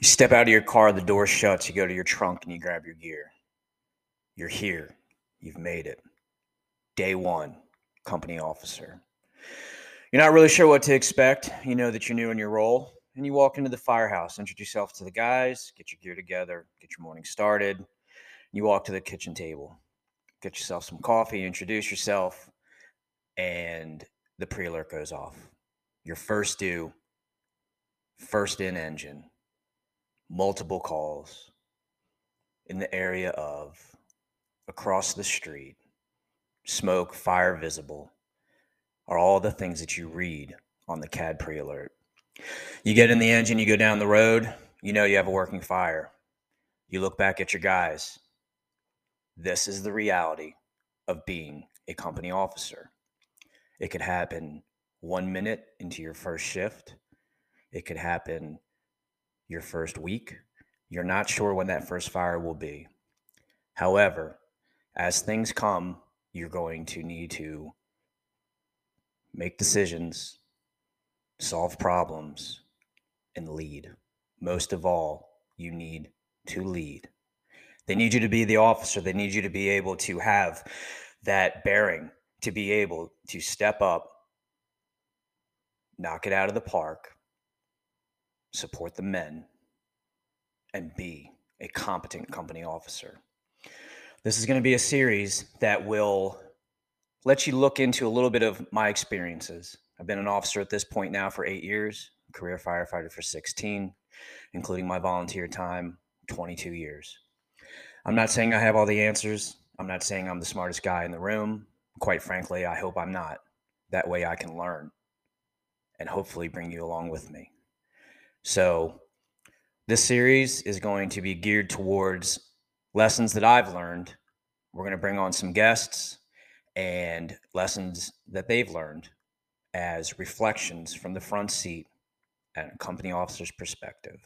You step out of your car, the door shuts, you go to your trunk and you grab your gear. You're here. You've made it. Day one, company officer. You're not really sure what to expect. You know that you're new in your role, and you walk into the firehouse, introduce yourself to the guys, get your gear together, get your morning started. You walk to the kitchen table, get yourself some coffee, introduce yourself, and the pre alert goes off. Your first due, first in engine, multiple calls in the area of across the street, smoke, fire visible, are all the things that you read on the CAD pre alert. You get in the engine, you go down the road, you know you have a working fire. You look back at your guys. This is the reality of being a company officer. It could happen one minute into your first shift. It could happen your first week. You're not sure when that first fire will be. However, as things come, you're going to need to make decisions, solve problems, and lead. Most of all, you need to lead. They need you to be the officer. They need you to be able to have that bearing, to be able to step up, knock it out of the park, support the men, and be a competent company officer. This is going to be a series that will let you look into a little bit of my experiences. I've been an officer at this point now for eight years, career firefighter for 16, including my volunteer time, 22 years. I'm not saying I have all the answers. I'm not saying I'm the smartest guy in the room. Quite frankly, I hope I'm not. That way I can learn and hopefully bring you along with me. So, this series is going to be geared towards lessons that I've learned. We're going to bring on some guests and lessons that they've learned as reflections from the front seat and a company officer's perspective.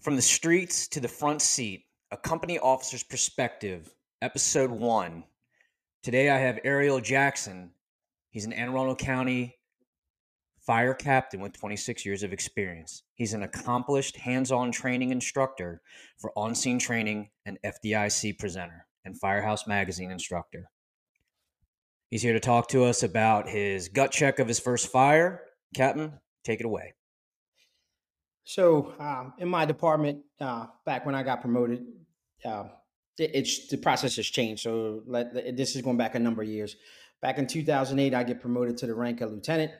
From the streets to the front seat, a company officer's perspective, episode one. Today I have Arial Jackson. He's an Anne Arundel County fire captain with 26 years of experience. He's an accomplished hands on training instructor for on scene training and FDIC presenter and Firehouse Magazine instructor. He's here to talk to us about his gut check of his first fire. Captain, take it away. So um, in my department, uh, back when I got promoted, uh, it's the process has changed. So let, this is going back a number of years. Back in 2008, I get promoted to the rank of lieutenant,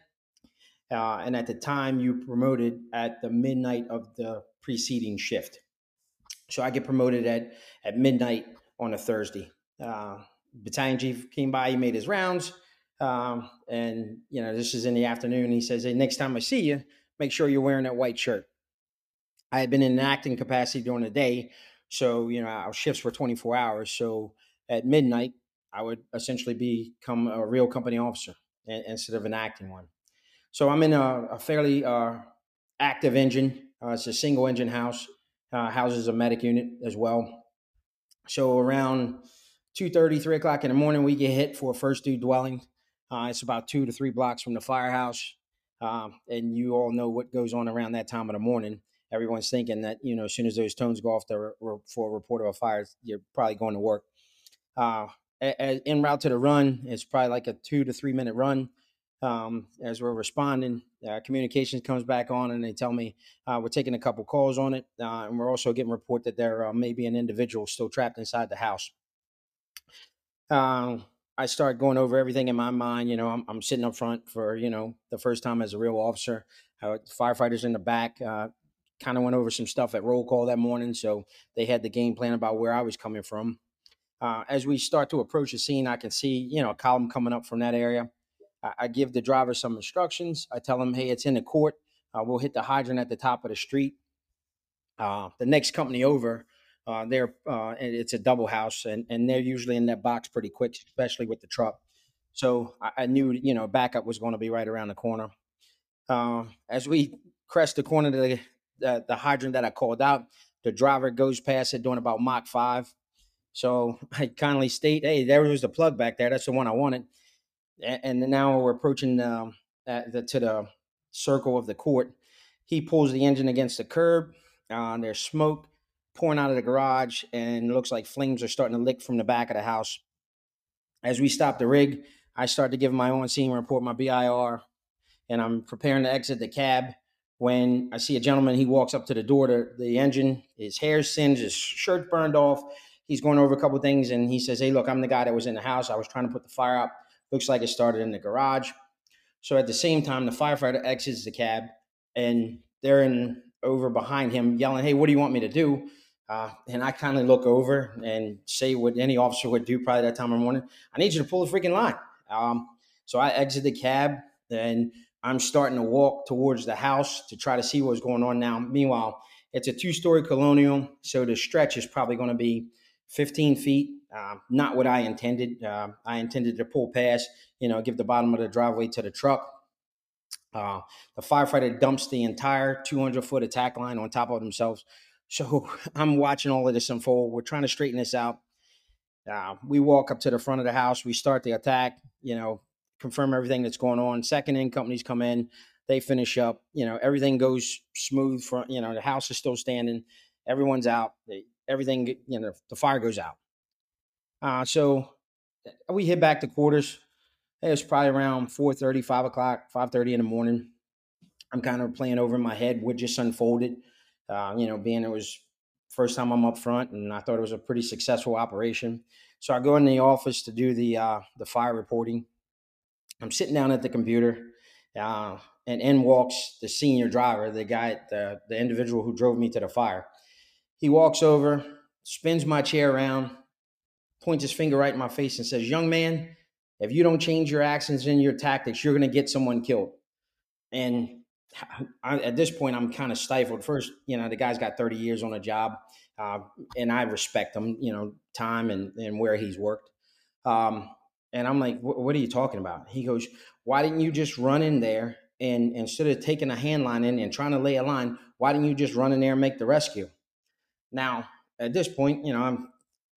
uh, and at the time, you promoted at the midnight of the preceding shift. So I get promoted at at midnight on a Thursday. Uh, battalion chief came by, he made his rounds, um, and you know this is in the afternoon. He says, "Hey, next time I see you, make sure you're wearing that white shirt." I had been in an acting capacity during the day, so you know our shifts were 24 hours. So at midnight, I would essentially become a real company officer instead of an acting one. So I'm in a, a fairly uh, active engine. Uh, it's a single engine house, uh, houses a medic unit as well. So around 2.30, 3 o'clock in the morning, we get hit for a first due dwelling. Uh, it's about two to three blocks from the firehouse. Um, and you all know what goes on around that time of the morning everyone's thinking that you know as soon as those tones go off the, for a report of a fire, you're probably going to work. Uh, en route to the run, it's probably like a two to three minute run. Um, as we're responding, uh, communications comes back on, and they tell me uh, we're taking a couple calls on it, uh, and we're also getting report that there uh, may be an individual still trapped inside the house. Um, I start going over everything in my mind. You know, I'm, I'm, sitting up front for you know the first time as a real officer. Uh, firefighters in the back, uh, kind of went over some stuff at roll call that morning, so they had the game plan about where I was coming from. Uh, as we start to approach the scene, I can see you know a column coming up from that area. I, I give the driver some instructions. I tell him, "Hey, it's in the court. Uh, we'll hit the hydrant at the top of the street." Uh, the next company over, uh, uh, it's a double house, and and they're usually in that box pretty quick, especially with the truck. So I, I knew you know backup was going to be right around the corner. Uh, as we crest the corner to the the, the hydrant that I called out. The driver goes past it doing about Mach 5. So I kindly state, hey, there was the plug back there. That's the one I wanted. and, and now we're approaching um, the, to the circle of the court. He pulls the engine against the curb. Uh, there's smoke pouring out of the garage, and looks like flames are starting to lick from the back of the house. As we stop the rig, I start to give my on scene report, my BIR, and I'm preparing to exit the cab when I see a gentleman. He walks up to the door to the engine. His hair's singed, his shirt burned off. He's going over a couple things, and he says, "Hey, look, I'm the guy that was in the house. I was trying to put the fire out. Looks like it started in the garage." So at the same time, the firefighter exits the cab, and they're in over behind him, yelling, "Hey, what do you want me to do?" Uh, and I kind of look over and say what any officer would do probably that time of morning. I need you to pull the freaking line. Um, so I exit the cab and I'm starting to walk towards the house to try to see what's going on now. Meanwhile, it's a two story colonial. So the stretch is probably going to be 15 feet. Uh, not what I intended. Uh, I intended to pull past, you know, give the bottom of the driveway to the truck. Uh, the firefighter dumps the entire 200 foot attack line on top of themselves. So I'm watching all of this unfold. We're trying to straighten this out. Uh, we walk up to the front of the house. We start the attack. You know, confirm everything that's going on. Second in companies come in. They finish up. You know, everything goes smooth. For you know, the house is still standing. Everyone's out. Everything. You know, the fire goes out. Uh, so we hit back to quarters. It was probably around 4.30, 5 o'clock, 5.30 in the morning. I'm kind of playing over in my head what just unfolded. Uh, you know, being it was first time I'm up front, and I thought it was a pretty successful operation. So I go in the office to do the uh, the fire reporting. I'm sitting down at the computer, uh, and in walks the senior driver, the guy, the the individual who drove me to the fire. He walks over, spins my chair around, points his finger right in my face, and says, "Young man, if you don't change your actions and your tactics, you're going to get someone killed." And I, at this point, I'm kind of stifled. First, you know, the guy's got 30 years on a job, uh, and I respect him, you know, time and, and where he's worked. Um, and I'm like, what are you talking about? He goes, why didn't you just run in there and instead of taking a hand line in and trying to lay a line, why didn't you just run in there and make the rescue? Now, at this point, you know, I'm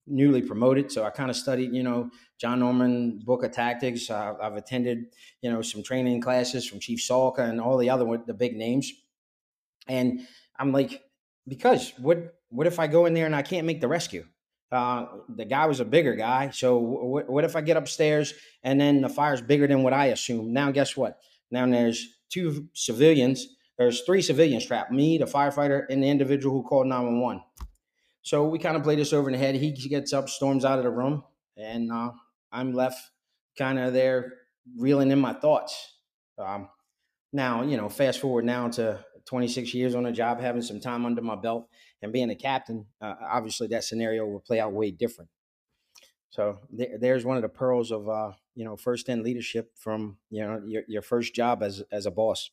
newly promoted. So I kind of studied, you know, John Norman book of tactics. Uh, I've attended, you know, some training classes from Chief Salka and all the other the big names. And I'm like, because what what if I go in there and I can't make the rescue? Uh, the guy was a bigger guy. So w- what if I get upstairs and then the fire's bigger than what I assume? Now guess what? Now there's two civilians. There's three civilians trapped: me, the firefighter, and the individual who called 911. So we kind of play this over in the head. He gets up, storms out of the room, and uh, I'm left kind of there reeling in my thoughts. Um, now, you know, fast forward now to 26 years on a job, having some time under my belt, and being a captain. Uh, obviously, that scenario will play out way different. So th- there's one of the pearls of uh, you know first in leadership from you know your, your first job as as a boss.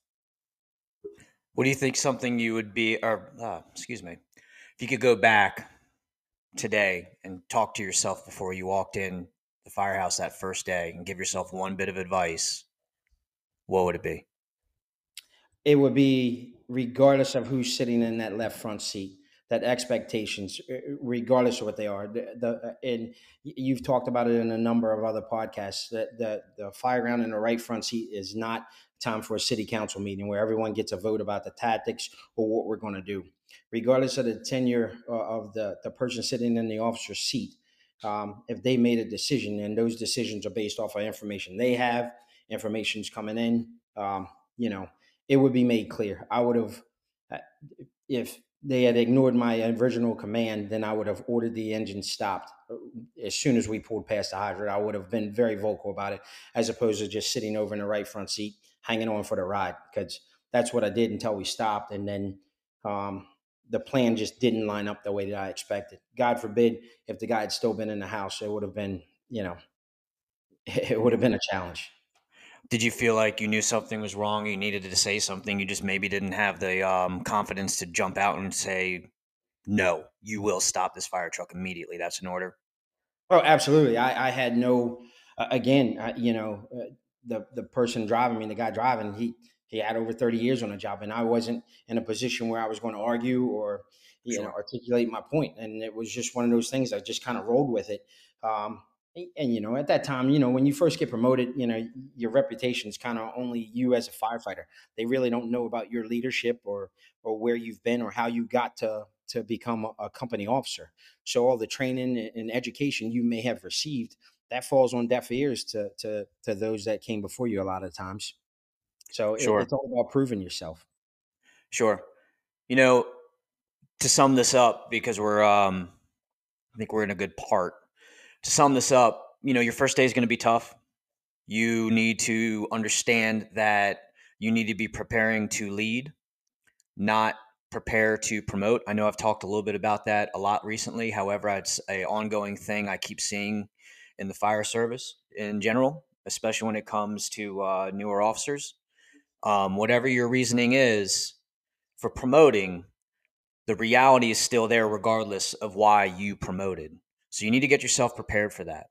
What do you think? Something you would be, or uh, excuse me, if you could go back today and talk to yourself before you walked in the firehouse that first day and give yourself one bit of advice, what would it be? It would be regardless of who's sitting in that left front seat, that expectations, eh, regardless of what they are. The, the uh, and you've talked about it in a number of other podcasts that the the fire ground in the right front seat is not time for a city council meeting where everyone gets a vote about the tactics or what we're going to do regardless of the tenure uh, of the, the person sitting in the officer's seat, um, if they made a decision and those decisions are based off of information they have, information's coming in, um, you know, it would be made clear. I would have, uh, if they had ignored my original command, then I would have ordered the engine stopped uh, as soon as we pulled past the hydrant. I would have been very vocal about it, as opposed to just sitting over in the right front seat, hanging on for the ride, because that's what I did until we stopped. And then um, the plan just didn't line up the way that I expected. God forbid if the guy had still been in the house, it would have been, you know, it would have been a challenge. Did you feel like you knew something was wrong? You needed to say something. You just maybe didn't have the um, confidence to jump out and say, "No, you will stop this fire truck immediately." That's an order. Oh, absolutely. I, I had no. Uh, again, I, you know, uh, the the person driving me, the guy driving, he he had over 30 years on the job and i wasn't in a position where i was going to argue or you sure. know articulate my point and it was just one of those things i just kind of rolled with it um, and you know at that time you know when you first get promoted you know your reputation is kind of only you as a firefighter. They really don't know about your leadership or or where you've been or how you got to to become a, a company officer. So all the training and education you may have received that falls on deaf ears to to to those that came before you a lot of times. So sure. it, it's all about proving yourself. Sure. You know to sum this up because we're um i think we're in a good part to sum this up, you know, your first day is going to be tough. You need to understand that you need to be preparing to lead, not prepare to promote. I know I've talked a little bit about that a lot recently. However, it's a ongoing thing I keep seeing in the fire service in general, especially when it comes to uh, newer officers. Um, whatever your reasoning is for promoting, the reality is still there regardless of why you promoted. So you need to get yourself prepared for that.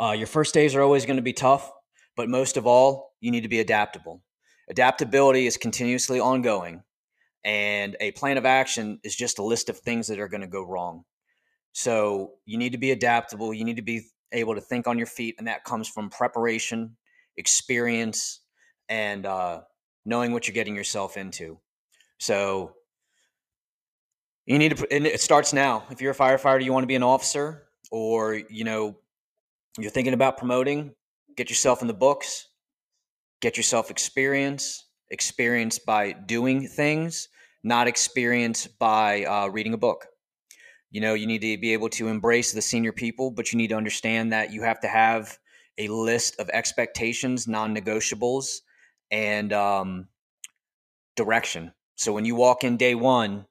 Uh, your first days are always going to be tough, but most of all, you need to be adaptable. Adaptability is continuously ongoing, and a plan of action is just a list of things that are going to go wrong. So you need to be adaptable. You need to be able to think on your feet, and that comes from preparation, experience, and uh, knowing what you're getting yourself into. So you need to, and it starts now. If you're a firefighter, you want to be an officer, or you know, you're thinking about promoting, get yourself in the books, get yourself experience, experience by doing things, not experience by uh, reading a book. You know, you need to be able to embrace the senior people, but you need to understand that you have to have a list of expectations, non negotiables, and um, direction. So when you walk in day one,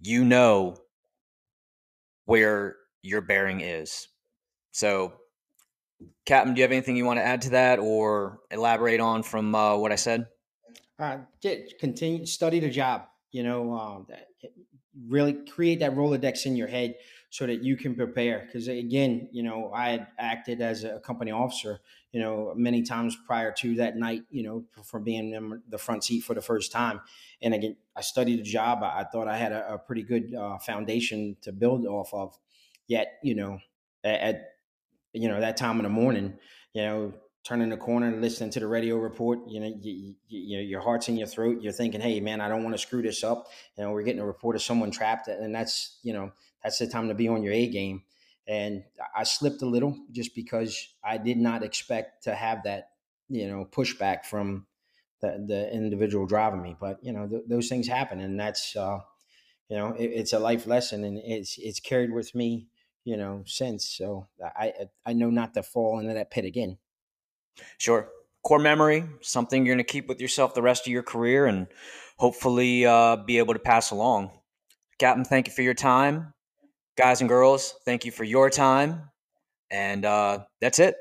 you know where your bearing is. So, Captain, do you have anything you want to add to that or elaborate on from uh, what I said? Uh, continue study the job. You know, um, really create that Rolodex in your head so that you can prepare. Because again, you know, I had acted as a company officer, you know, many times prior to that night, you know, for being in the front seat for the first time. And again, I studied the job. I, thought I had a, a pretty good uh, foundation to build off of. Yet, you know, at, at you know that time in the morning, you know, turning the corner and listening to the radio report, you know, you, you, your heart's in your throat. You're thinking, hey, man, I don't want to screw this up. You know, we're getting a report of someone trapped, and that's you know that's the time to be on your A game. And I slipped a little just because I did not expect to have that you know pushback from the, the individual driving me. But you know th- those things happen, and that's uh, you know it, it's a life lesson, and it's it's carried with me you know since. So I I know not to fall into that pit again. Sure. Core memory, something you're going to keep with yourself the rest of your career and hopefully uh, be able to pass along. Captain, thank you for your time. Guys and girls, thank you for your time. And uh, that's it.